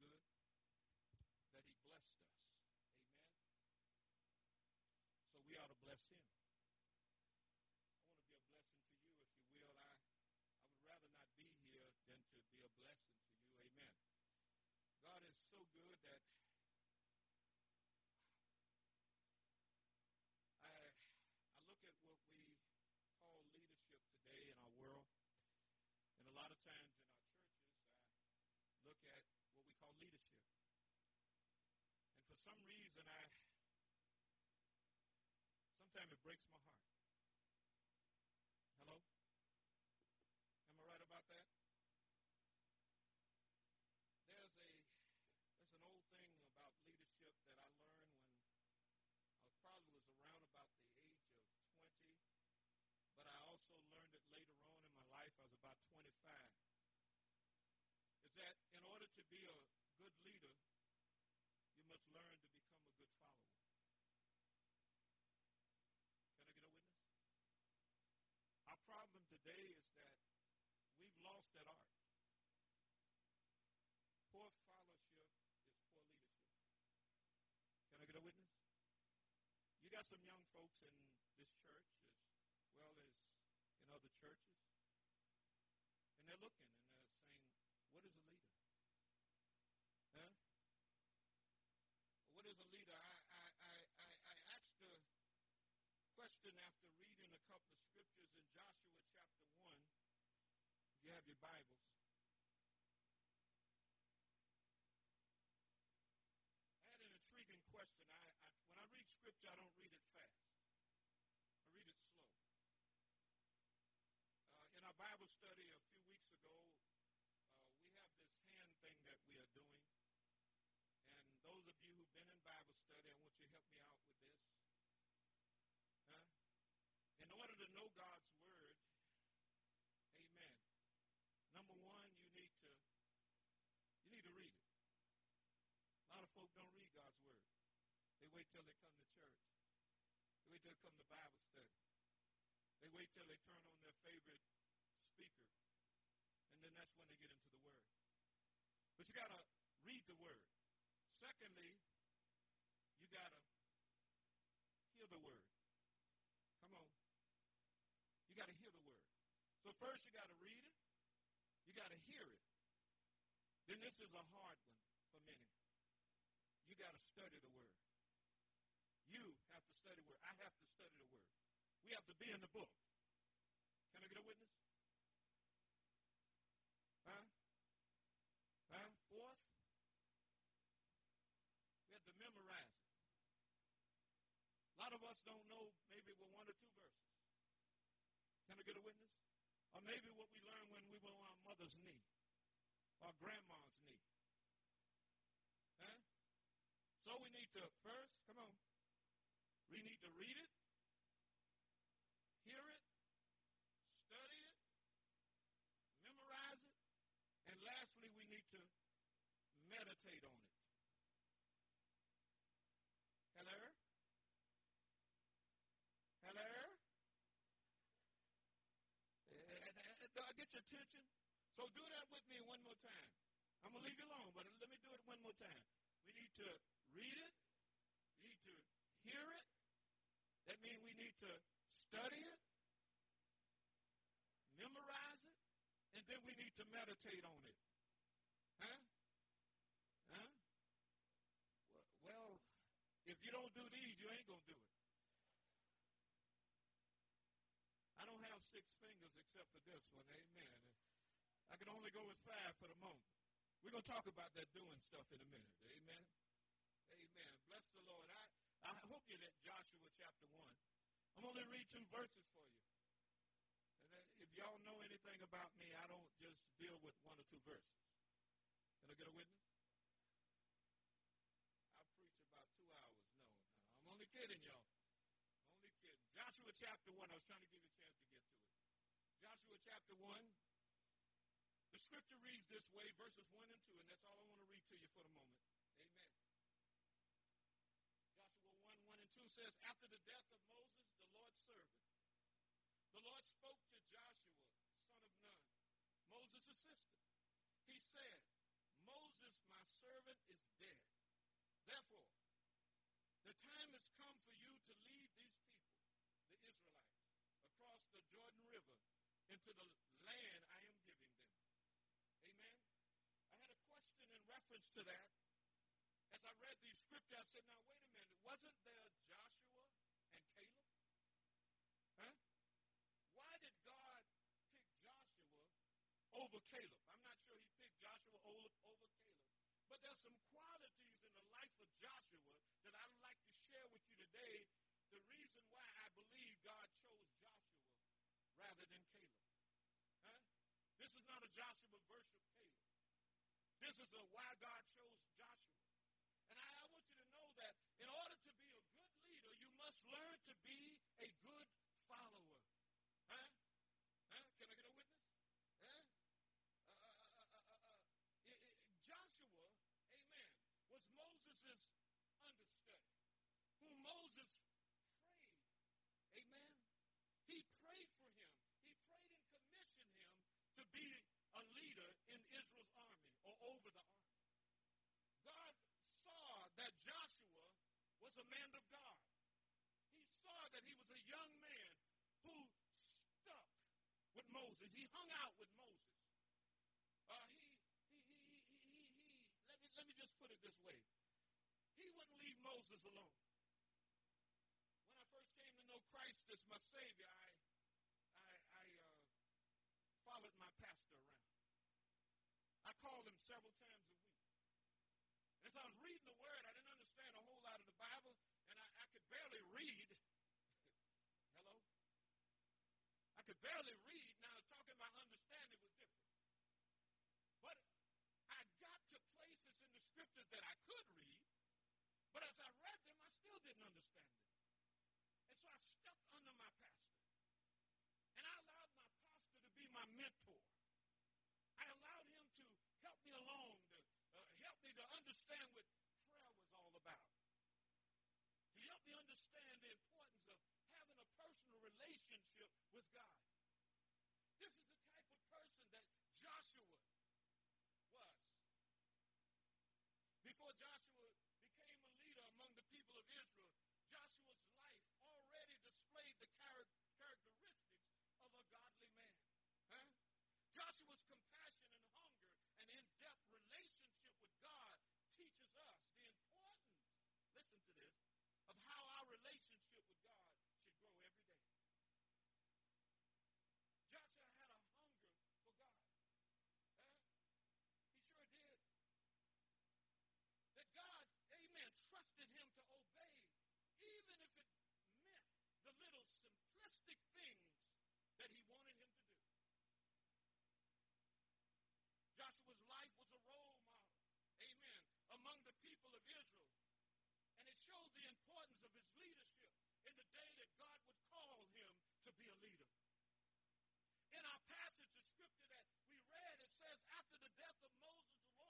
good that he blessed us. Amen. So we ought to bless him. I want to be a blessing to you, if you will. I, I would rather not be here than to be a blessing to you. Amen. God is so good that I, I look at what we call leadership today in our world, and a lot of times in our churches, I look at what we call leadership. And for some reason, I sometimes it breaks my heart. Hello? Am I right about that? There's a there's an old thing about leadership that I learned when I probably was around about the age of 20, but I also learned it later on in my life. I was about 25. Is that in order to be a good leader, you must learn to become a good follower. Can I get a witness? Our problem today is that we've lost that art. Poor fellowship is poor leadership. Can I get a witness? You got some young folks in this church as well as in other churches. And they're looking and they're saying, what is a leader? Huh? What is a leader? I, I, I, I, I asked the question after reading a couple of scriptures in Joshua chapter 1. If you have your Bibles. I had an intriguing question. I, I, when I read scripture, I don't read it fast. I read it slow. Uh, in our Bible study a few weeks ago, uh, we have this hand thing that we are doing. And those of you who've been in Bible study, I want you to help me out with this. Huh? In order to know God's word, amen. Number one, you need to you need to read it. A lot of folk don't read God's word. They wait till they come to church. They wait till they come to Bible study. They wait till they turn on their favorite speaker. And then that's when they get into the word. But you got to read the word. Secondly, you got to hear the word. Come on. You got to hear the word. So first you got to read it. You got to hear it. Then this is a hard one for many. You got to study the word. You have to study the word. I have to study the word. We have to be in the book. Can I get a witness? Huh? Huh? Fourth, we have to memorize it. A lot of us don't know maybe one or two verses. Can I get a witness? Or maybe what we learned when we were on our mother's knee, or grandma's knee. Huh? So we need to first, come on, we need to read it, hear it, study it, memorize it, and lastly, we need to meditate on it. Hello? Hello? Do I get your attention? So do that with me one more time. I'm going to leave you alone, but let me do it one more time. We need to read it. We need to hear it. That means we need to study it, memorize it, and then we need to meditate on it. Huh? Huh? Well, if you don't do these, you ain't going to do it. I don't have six fingers except for this one. Amen. I can only go with five for the moment. We're going to talk about that doing stuff in a minute. Amen. Amen. Bless the Lord. I, I hope you're at Joshua chapter 1. I'm to read two verses for you. And if y'all know anything about me, I don't just deal with one or two verses. Can I get a witness? I preach about two hours. No, no. I'm only kidding, y'all. Only kidding. Joshua chapter 1. I was trying to give you a chance to get to it. Joshua chapter 1. Scripture reads this way, verses 1 and 2, and that's all I want to read to you for the moment. Amen. Joshua 1, 1 and 2 says, After the death of Moses, the Lord's servant, the Lord spoke to Joshua, son of Nun, Moses' assistant. He said, Moses, my servant, is dead. Therefore, the time has come for you to lead these people, the Israelites, across the Jordan River into the reference to that. As I read these scriptures, I said, now, wait a minute. Wasn't there Joshua and Caleb? Huh? Why did God pick Joshua over Caleb? I'm not sure he picked Joshua over, Caleb. But there's some qualities in the life of Joshua that I'd like to share with you today. The reason why I believe God chose Joshua rather than Caleb. Huh? This is not a Joshua Caleb. This is a why God chose Joshua. And I, I want you to know that in order to be a good leader, you must learn to be a good follower. Huh? Huh? Can I get a witness? Huh? Uh, uh, uh, it, it, Joshua, amen, was Moses' understudy, whom Moses prayed. Amen. He prayed for him. He prayed and commissioned him to be a leader in Israel's army or over the army. God saw that Joshua man of God. He saw that he was a young man who stuck with Moses. He hung out with Moses. Uh, he, he, he, he, he, he, let me, let me just put it this way. He wouldn't leave Moses alone. When I first came to know Christ as my Savior, I, I, I uh, followed my pastor around. I called him several times a week. As I was reading the Word, I didn't understand a whole lot of the Bible, and I, I could barely read. Hello? I could barely read. Now, talking my understanding was different. But I got to places in the scriptures that I could read, but as I read them, I still didn't understand them. And so I stuck under my pastor. And I allowed my pastor to be my mentor. I allowed him to help me along, to uh, help me to understand what prayer was all about. To help me understand the importance of having a personal relationship with God. This is the type of person that Joshua was. Before Joshua became a leader among the people of Israel, Joshua's life already displayed the char- characteristics of a godly man. Huh? Joshua's compassion and hunger and in-depth relationship with God teaches us the importance, listen to this, of how our relationship with God should grow every day. Joshua had a hunger for God. Huh? He sure did. That God, amen, trusted him to obey, even if it meant the little simplistic things that he wanted him to do. Joshua's life was a role model, amen, among the people of Israel. And it showed the importance of his leadership in the day that God would call him to be a leader. In our passage of scripture that we read, it says, after the death of Moses, the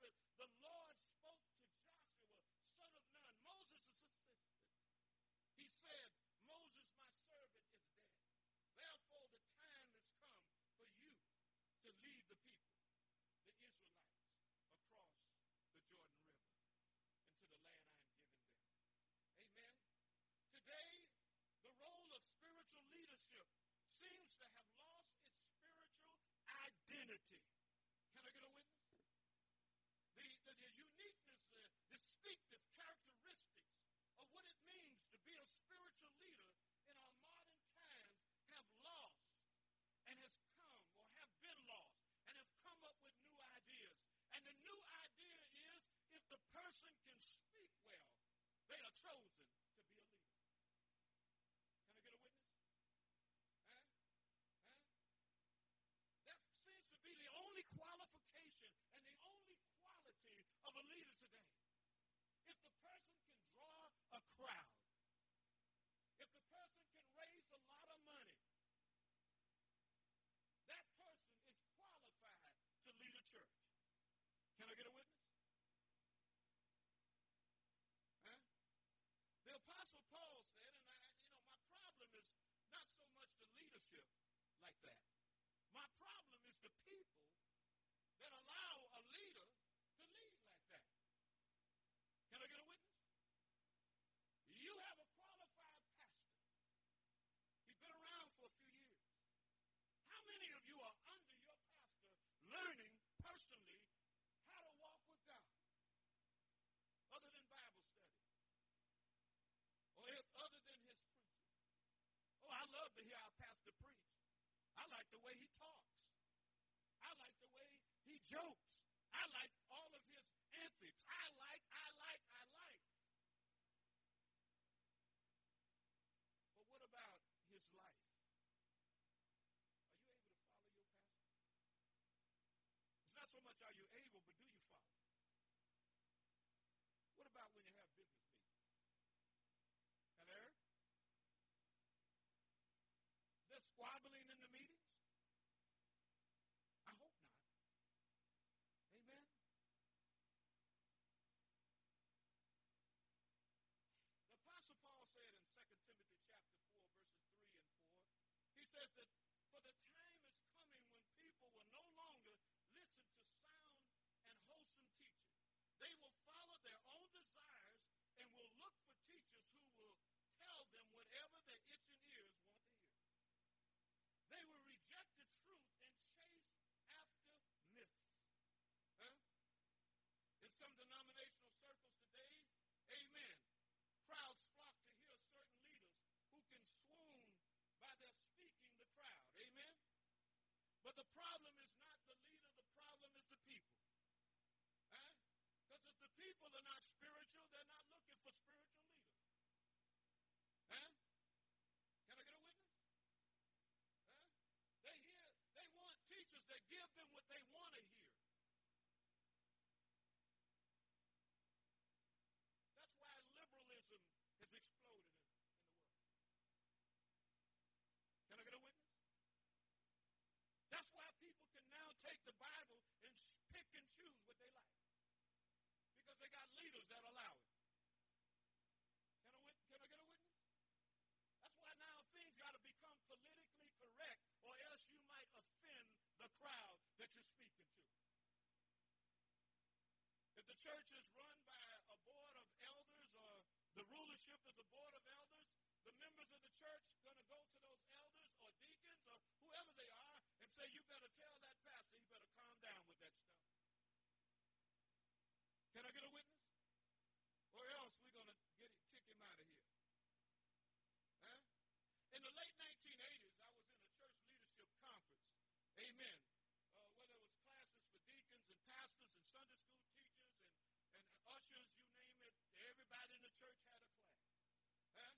Servant, the Lord spoke to Joshua, son of Nun, Moses' assistant. He said, Moses, my servant, is dead. Therefore, the time has come for you to lead the people, the Israelites, across the Jordan River into the land I am giving them. Amen. Today, the role of spiritual leadership seems to have lost its spiritual identity. Can I get a witness? The, the, the uniqueness, the distinctive characteristics of what it means to be a spiritual leader in our modern times have lost and has come or have been lost and have come up with new ideas. And the new idea is if the person can speak well, they are chosen to be a leader. Can I get a witness? Huh? Huh? That seems to be the only like to hear our pastor preach. I like the way he talks. I like the way he jokes. I like all of his antics. I like, I like, I like. But what about his life? Are you able to follow your pastor? It's not so much are you able, but do you follow? What about when you have business meetings? Hello? Squabbling in the meetings? I hope not. Amen? The Apostle Paul said in 2 Timothy chapter 4, verses 3 and 4, he says that for the time is coming when people will no longer listen to sound and wholesome teaching. They will follow their own desires and will look for teachers who will tell them whatever their itching ears want to hear. They will reject the truth and chase after myths. Huh? In some denominational circles today, amen, crowds flock to hear certain leaders who can swoon by their speaking the crowd. Amen? But the problem is not the leader, the problem is the people. Because if the people are not spiritual, they're not looking for spiritual leaders. Huh? Can I get a witness? Huh? They hear, they want teachers that give them what they want to hear. That's why liberalism has exploded in, in the world. Can I get a witness? That's why people can now take the Bible and pick and choose what they like. Because they got leaders that allow it. Can I, can I get a witness? That's why now things got to become politically correct, or else you might offend the crowd that you're speaking to. If the church is run by a board of elders or the rulership is a board of elders, the members of the church going to go to those elders or deacons or whoever they are and say, you better tell that pastor, he better calm down with that stuff. Can I get a witness? Or else we're going to get it, kick him out of here. Huh? In the late 1980s, I was in a church leadership conference. Amen. Uh, whether it was classes for deacons and pastors and Sunday school teachers and, and ushers, you name it, everybody in the church had a class. Huh?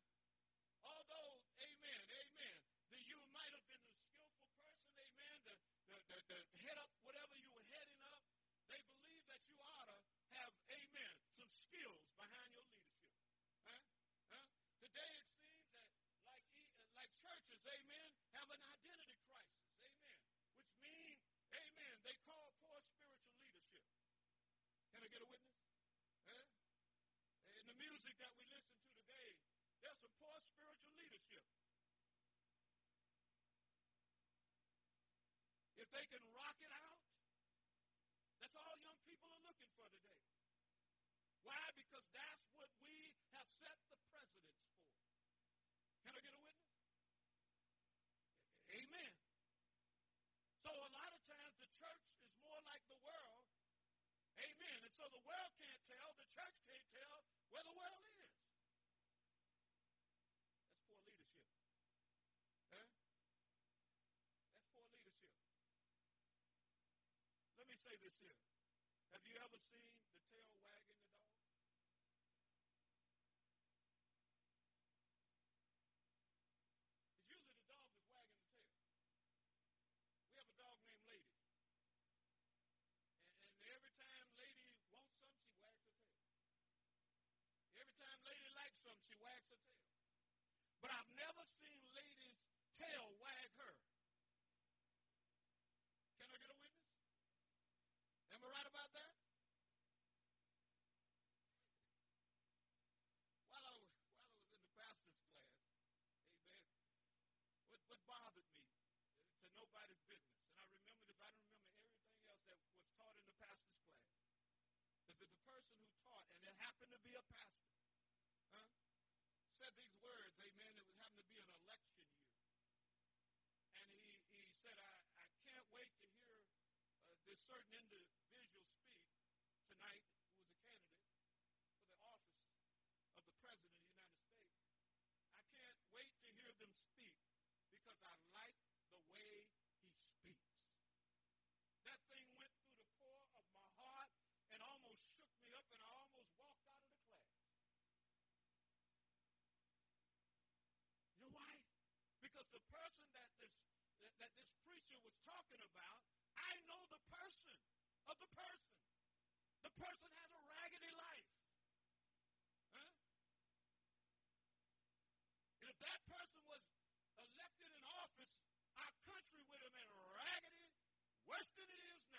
Although, amen, amen, the, you might have been a skillful person, amen, to, to, to, to head up whatever you were heading up, they believe that you ought to have, amen, some skills behind your leadership. Huh? Huh? Today it seems that like, like churches, amen, have an identity crisis, amen, which means, amen, they call poor spiritual leadership. Can I get a witness? Huh? In the music that we listen to today, there's some poor spiritual leadership. If they can rock it out, that's all young people are looking for today. Because that's what we have set the precedents for. Can I get a witness? Amen. So a lot of times the church is more like the world. Amen. And so the world can't tell, the church can't tell where the world is. That's poor leadership. Huh? That's poor leadership. Let me say this here. Have you ever seen the tail wagging the dog? It's usually the dog that's wagging the tail. We have a dog named Lady. And, and every time Lady wants something, she wags her tail. Every time Lady likes something, she wags her tail. But I've never seen Lady's tail wag her. Can I get a witness? Am I right about that? While I was, while I was in the pastor's class, amen, what, what bothered me uh, to nobody's business, and I remembered if I don't remember everything else that was taught in the pastor's class, is that the person who taught, and it happened to be a pastor, said these words, amen, it happened to be an election year. And he, he said, I, I can't wait to hear uh, this certain individual that this preacher was talking about, I know the person of the person. The person has a raggedy life. Huh? And if that person was elected in office, our country would have been raggedy, worse than it is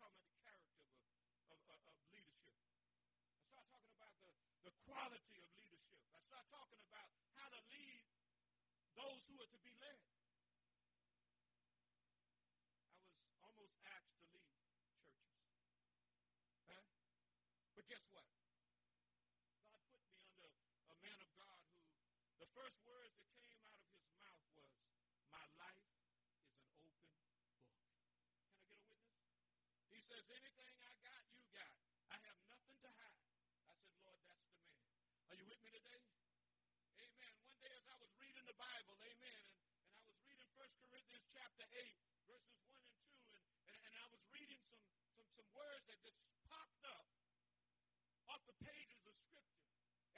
talking about the character of, of, of, of leadership. I start talking about the, the quality of leadership. I start talking about how to lead those who are to be led. I was almost asked to lead churches. Huh? But guess what? God put me under a man of God who the first words that came anything I got, you got. I have nothing to hide. I said, Lord, that's the man. Are you with me today? Amen. One day as I was reading the Bible, amen, and, and I was reading 1 Corinthians chapter 8, verses 1 and 2, and, and, and I was reading some, some, some words that just popped up off the pages of Scripture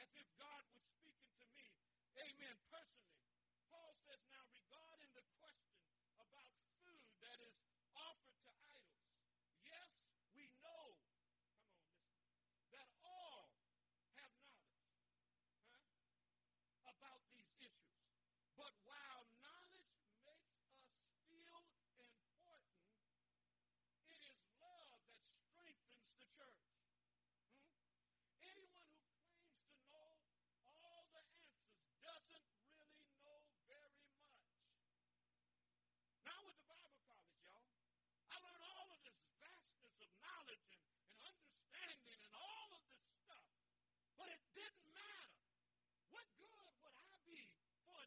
as if God was speaking to me, amen, personally.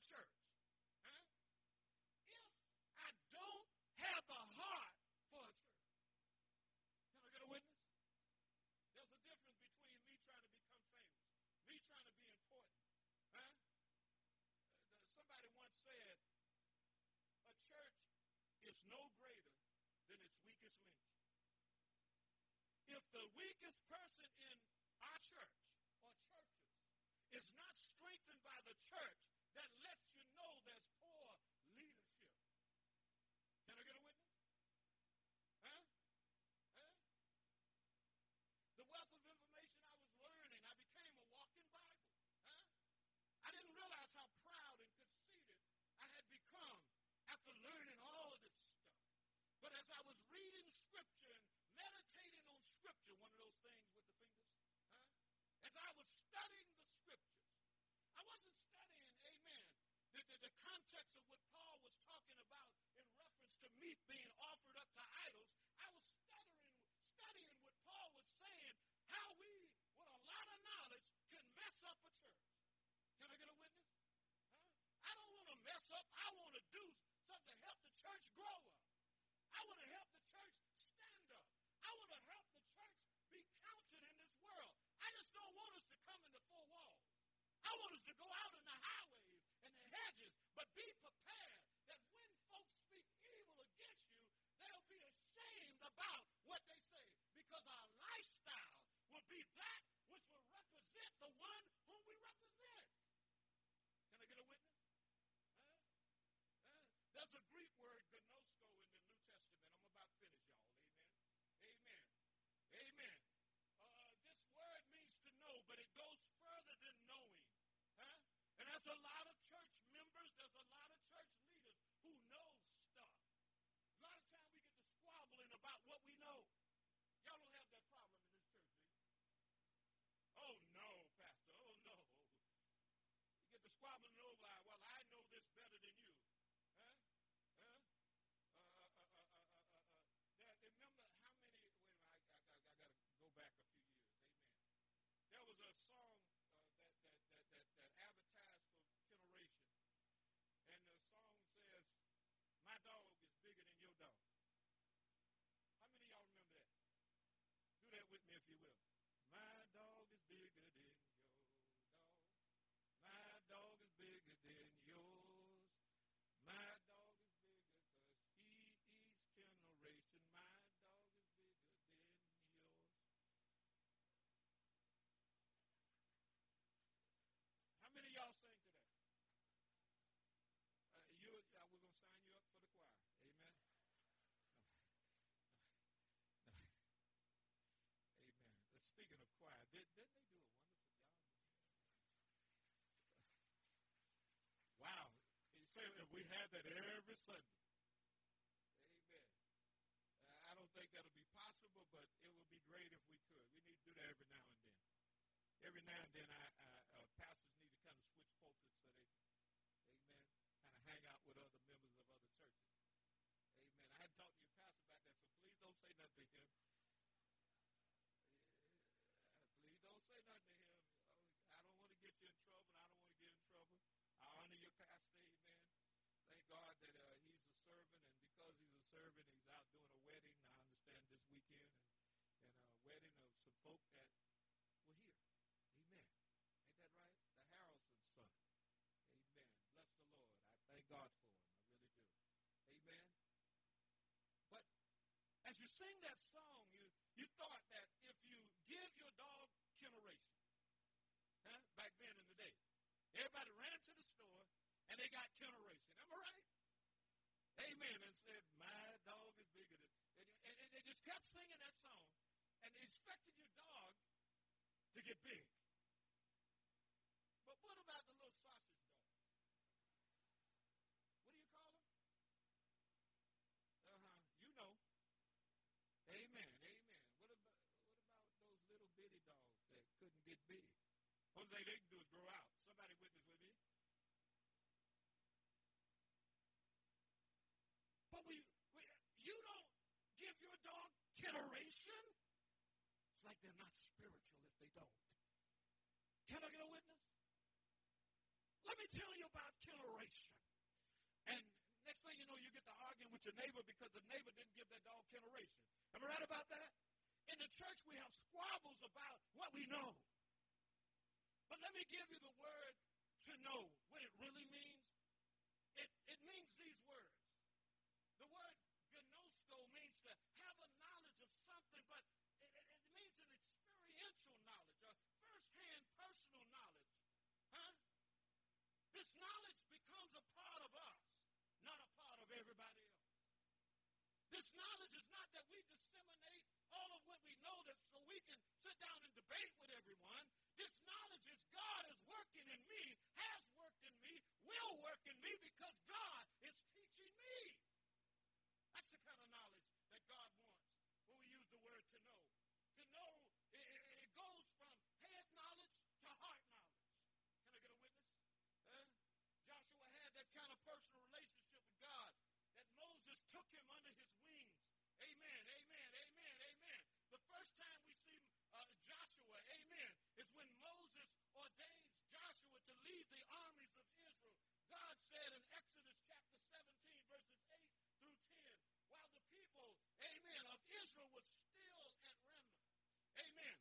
church. Huh? If I don't have a heart for a church, can I get a witness? There's a difference between me trying to become famous, me trying to be important. Huh? Uh, somebody once said, a church is no greater than its weakest link. If the weakest person in our church or churches is not strengthened by the church, that lets you know there's poor leadership. Can I get a witness? Huh? Huh? The wealth of information I was learning, I became a walking Bible. Huh? I didn't realize how proud and conceited I had become after learning all of this stuff. But as I was reading Scripture and meditating on Scripture, one of those things with the fingers, huh? as I was studying the Scriptures, I wasn't studying, amen, the, the, the context of what Paul was talking about in reference to meat being offered up to idols. I was studying, studying what Paul was saying, how we, with a lot of knowledge, can mess up a church. Can I get a witness? Huh? I don't want to mess up. I want to do something to help the church grow up. I want to help the church stand up. I want to help the church be counted in this world. I just don't want us to come into four walls. I want us to go out in the highways and the hedges, be prepared that when folks speak evil against you, they'll be ashamed about what they say because our lifestyle will be that which will represent the one whom we represent. Can I get a witness? Huh? Huh? There's a Greek word, ginosko, in the New Testament. I'm about to finish, y'all. Amen. Amen. Amen. Uh, this word means to know, but it goes further than knowing. Huh? And there's a lot of church members, there's a lot of church leaders who know stuff. A lot of times we get to squabbling about what we know. Y'all don't have that problem in this church, do you? Oh, no, Pastor. Oh, no. Get over, well, I know this better than you. Huh? Huh? Uh, uh, uh, uh, uh, uh, uh. That, remember how many, wait a minute, I, I, I, I got to go back a few years. Amen. There was a song that, that, that, that, that advertised for generation. And the song says, My dog is bigger than your dog. How many of y'all remember that? Do that with me if you will. My dog is bigger than your dog. My dog is bigger than yours. My dog is bigger because he eats generation. My dog is bigger than yours. How many of y'all sing to that? Uh, you, uh, we're going to sign you up for the choir. Amen. No. No. Amen. Uh, speaking of choir, did, didn't they do a wonderful job? Wow. You say if we had that every Sunday. Amen. I don't think that'll be possible, but it would be great if we could. We need to do that every now and then. Every now and then, I, I, uh, pastors need to kind of switch pulpits so they can, amen, kind of hang out with other members of other churches. Amen. I hadn't talked to your pastor about that, so please don't say nothing to him. Yeah, please don't say nothing to him. I don't want to get you in trouble. I don't want to get in trouble. I honor your pastor, amen. Thank God that uh, he's a servant, and because he's a servant, he's out doing a wedding. I understand this weekend, and, and a wedding of some folk that were here. Amen. Ain't that right? The Harrelson son. Amen. Bless the Lord. I thank God for him. I really do. Amen. But as you sing that song, you, you thought that if you give your dog Ken-L Ration, huh, back then in the day, everybody ran to the store and they got Ken-L Ration. Am I right? Amen. And said, my dog is bigger than... And, and, and they just kept singing that song expected your dog to get big. But what about the little sausage dogs? What do you call them? Uh-huh. You know. Amen. Amen. What about what about those little bitty dogs that couldn't get big? Only thing they can do is grow out. Somebody witness with me. But we, we you don't give your dog Ken-L Ration. It's like they're not spiritual if they don't. Can I get a witness? Let me tell you about Ken-L Ration. And next thing you know, you get to arguing with your neighbor because the neighbor didn't give that dog Ken-L Ration. Am I right about that? In the church, we have squabbles about what we know. But let me give you the word to know what it really means. It, it means these that we disseminate all of what we know that so we can sit down and debate with everyone. This knowledge is God is working in me, has worked in me, will work in me because God is teaching me. That's the kind of knowledge that God wants when we use the word to know. To know, it, it goes from head knowledge to heart knowledge. Can I get a witness? Huh? Joshua had that kind of personal relationship with God that Moses took him under his wings. Amen, amen, amen, amen. The first time we see uh, Joshua, amen, is when Moses ordains Joshua to lead the armies of Israel. God said in Exodus chapter 17, verses 8 through 10, while the people, amen, of Israel was still at Ramah, amen,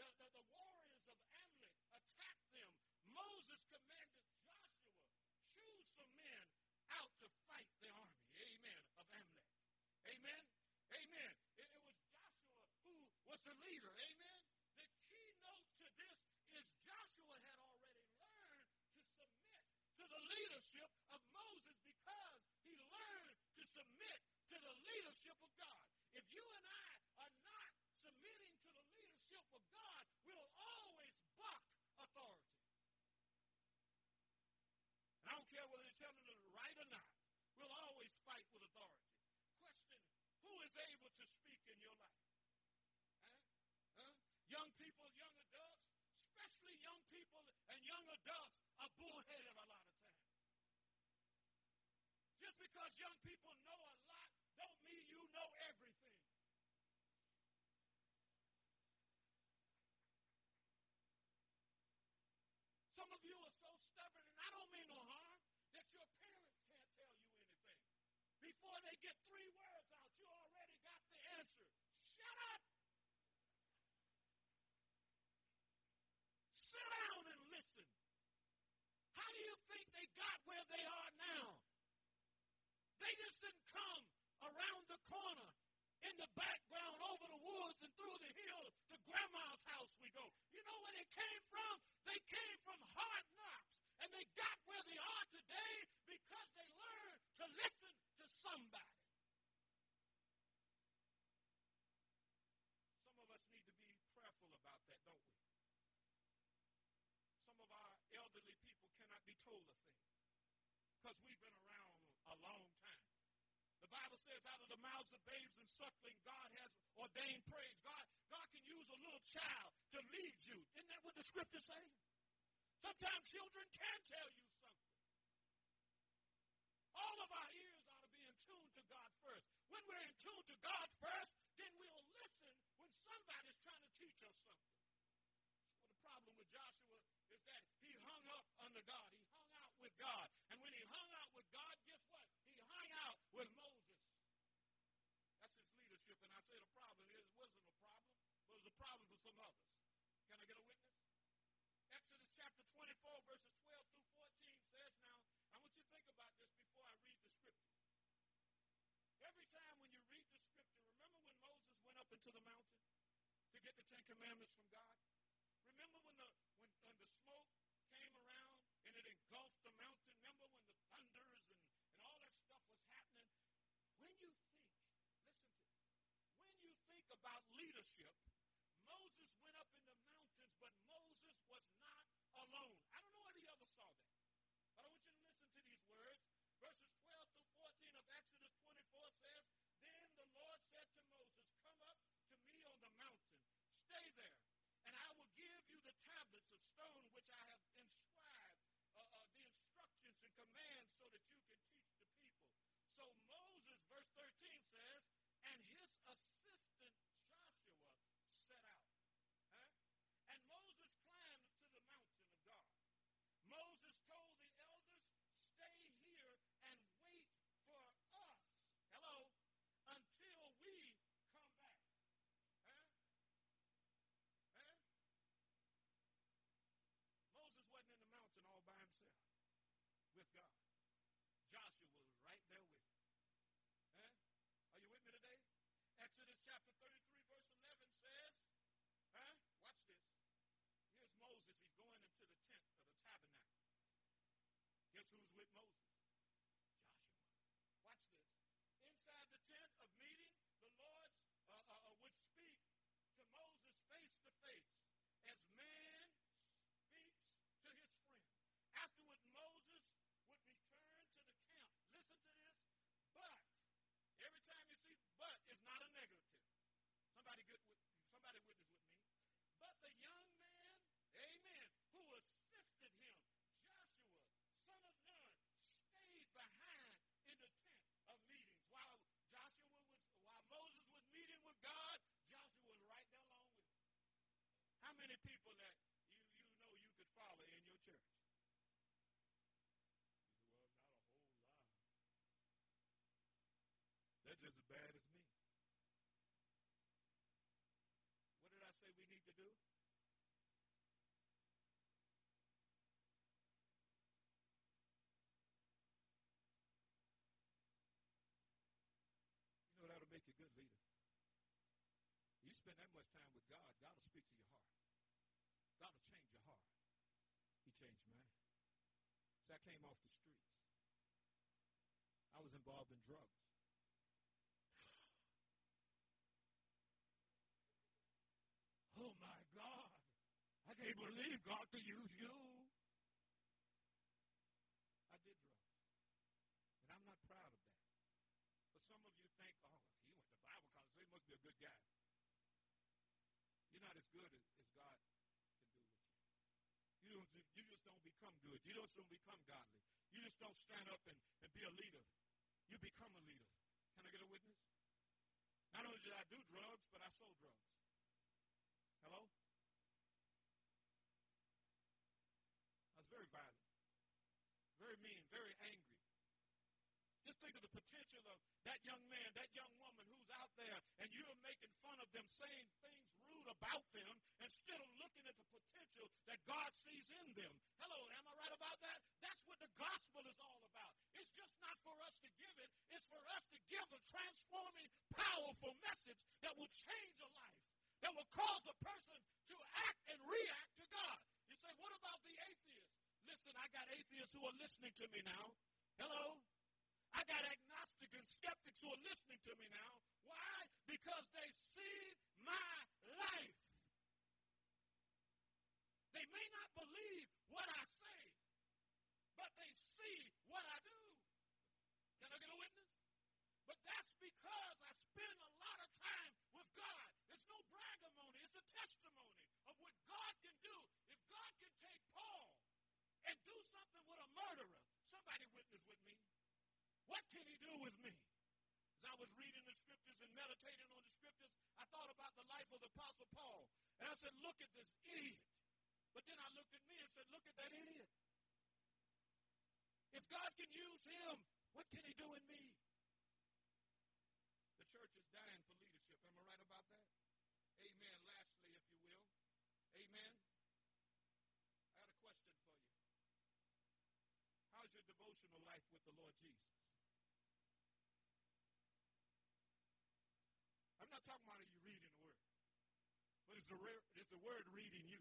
the, the, the warriors of Amalek attacked them. Moses commanded Joshua, choose some men out to fight the army, amen, of Amalek. Amen. Amen. It, it was Joshua who was the leader. Amen. The keynote to this is Joshua had already learned to submit to the leadership of Moses because he learned to submit to the leadership of God. If you and I are not submitting to the leadership of God, we'll always buck authority. And I don't care whether they're telling us right or not. We'll always fight with authority. Question who is able to speak in your life? Huh? Huh? Young people, young adults, especially young people and young adults are bullheaded a lot of times. Just because young people know a lot don't mean you know everything. Some of you are so stubborn, and I don't mean no harm, that your parents can't tell you anything. Before they get three words out, you already got the answer. Shut up! Sit down and listen. How do you think they got where they are now? They just didn't come around the corner in the background over the woods and through the hills to grandma's house we go. You know where they came from? They came from hard knocks. And they got where they are today because they learned to listen somebody. Some of us need to be prayerful about that, don't we? Some of our elderly people cannot be told a thing because we've been around a long time. The Bible says, out of the mouths of babes and suckling, God has ordained praise. God, God can use a little child to lead you. Isn't that what the scripture say? Sometimes children can tell you something. All of our ears ought to be in tune to God first. When we're in tune to God first, then we'll listen when somebody's trying to teach us something. So the problem with Joshua is that he hung up under God. He hung out with God. And when he hung out with God, guess what? He hung out with Moses. That's his leadership. And I say the problem is it wasn't a problem, but it was a problem for some others. Can I get a witness? Exodus chapter 24, verses 12 through 14 says, Now, I want you to think about this before I read the scripture. Every time when you read the scripture, remember when Moses went up into the mountain to get the Ten Commandments from God? Remember when the when, when the smoke came around and it engulfed the mountain? Remember when the thunders and, and all that stuff was happening? When you think, listen to me, when you think about leadership, Moses went up in the mountains, but Moses was not alone. I don't know if he ever saw that. But I want you to listen to these words. Verses 12 through 14 of Exodus 24 says, Then the Lord said to Moses, Come up to me on the mountain. Stay there, and I will give you the tablets of stone which I have inscribed, uh, uh, the instructions and commands so that you can teach the people. So Moses, verse 13 says, and his assistant Joshua set out. Huh? And Moses climbed to the mountain of God. Moses told the elders, stay here and wait for us. Hello? Until we come back. Huh? Huh? Moses wasn't in the mountain all by himself with God. Joshua was right there with him. Huh? Are you with me today? Exodus chapter 33, verse 11 says, huh? Watch this. Here's Moses. He's going into the tent of the tabernacle. Guess who's with Moses? Joshua. Watch this. Inside the tent of meeting, the Lord many people that you, you know you could follow in your church? You say, well, not a whole lot. They're just as bad as me. What did I say we need to do? You know that'll make you a good leader. You spend that much time with God, God will speak to your heart. God will change your heart. He changed mine. So I came off the streets. I was involved in drugs. Oh my God. I can't believe God could use you. I did drugs. And I'm not proud of that. But some of you think, oh, he went to Bible college, so he must be a good guy. You're not as good as, God can do with you. You just don't become good. You just don't become godly. You just don't stand up and, and be a leader. You become a leader. Can I get a witness? Not only did I do drugs, but I sold drugs. Hello? I was very violent, mean, very angry. Just think of the potential of that young man, that young woman who's out there, and you're making fun of them, saying things rude about them, instead of looking at the potential that God sees in them. Hello, am I right about that? That's what the gospel is all about. It's just not for us to give it, it's for us to give a transforming, powerful message that will change a life, that will cause a person to act and react to God. You say, what about the atheists? Listen, I got atheists who are listening to me now. Hello? I got agnostic and skeptics who are listening to me now. Why? Because they see my life. They may not believe what I say, but they see what I do. Can I get a witness? But that's because I spend a lot of time with God. It's no bragamony, it's a testimony of what God can do. If God can take Paul and do something with a murderer, somebody witness with me. What can he do with me? As I was reading the scriptures and meditating on the scriptures, I thought about the life of the Apostle Paul. And I said, look at this idiot. But then I looked at me and said, look at that idiot. If God can use him, what can he do in me? The church is dying for leadership. Am I right about that? Amen. Lastly, if you will. Amen. I got a question for you. How's your devotional life with the Lord Jesus? I'm not talking about you reading the Word, but is the, is the Word reading you?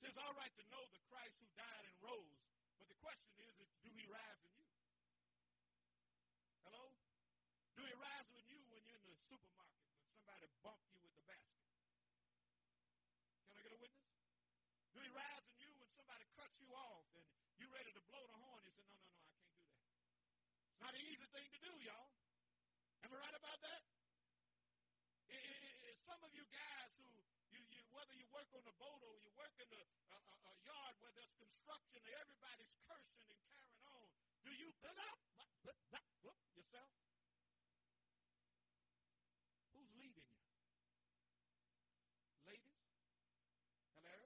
See, it's all right to know the Christ who died and rose, but the question is do he rise in you? Hello? Do he rise in you when you're in the supermarket, when somebody bump you with the basket? Can I get a witness? Do he rise in you when somebody cuts you off and you're ready to blow the horn? He said, no, no, no, I can't do that. It's not an easy thing to do, y'all. Am I right about that? It, it, it, some of you guys who, you, you, whether you work on a boat or you work in a, a, a yard where there's construction and everybody's cursing and carrying on, do you yourself? Who's leading you? Ladies? Hello?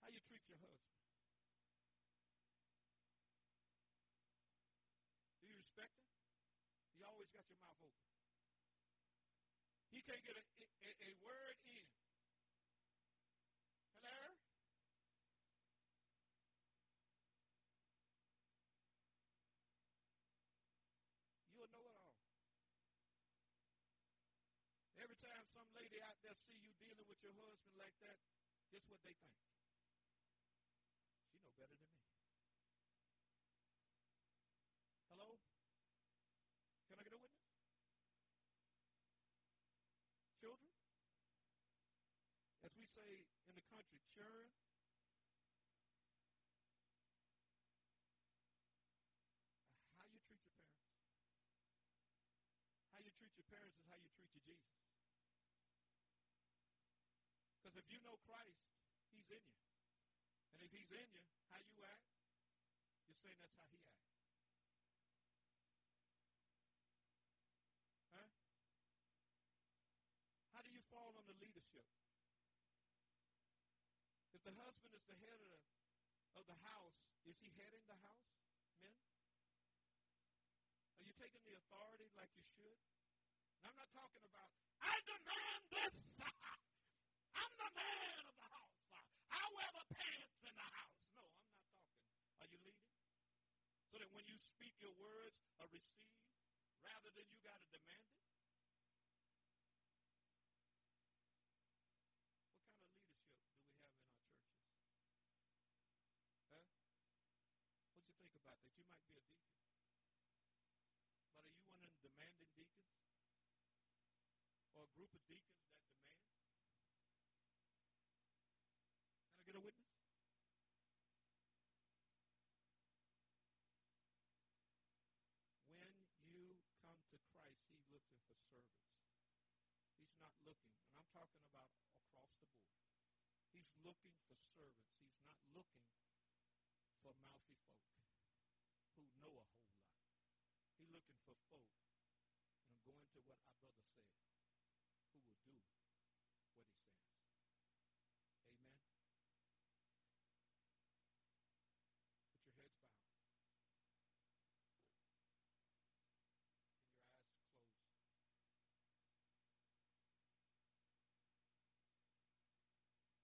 How you treat your husband? Do you respect him? You always got your mouth open. He can't get a, a, a word in. Hello? You'll know it all. Every time some lady out there see you dealing with your husband like that, guess what they think? She know better than me. Hello? Can I get a witness? Children? As we say in the. How you treat your parents. How you treat your parents is how you treat your Jesus. Because if you know Christ, he's in you. And if he's in you, how you act, you're saying that's how he acts. Huh? How do you the head of the, of the house, is he heading the house, men? Are you taking the authority like you should? And I'm not talking about, I demand this. I'm the man of the house. I wear the pants in the house. No, I'm not talking. Are you leading? So that when you speak your words are received rather than you got to demand it? What kind of leadership do we have in our churches? Huh? What you think about that? You might be a deacon. But are you one of them demanding deacons? Or a group of deacons that demand? Can I get a witness? When you come to Christ, He's looking for servants. He's not looking, and I'm talking about across the board. He's looking for servants. He's not looking for mouthy folk who know a whole lot. He's looking for folk, and I'm going to what our brother said, do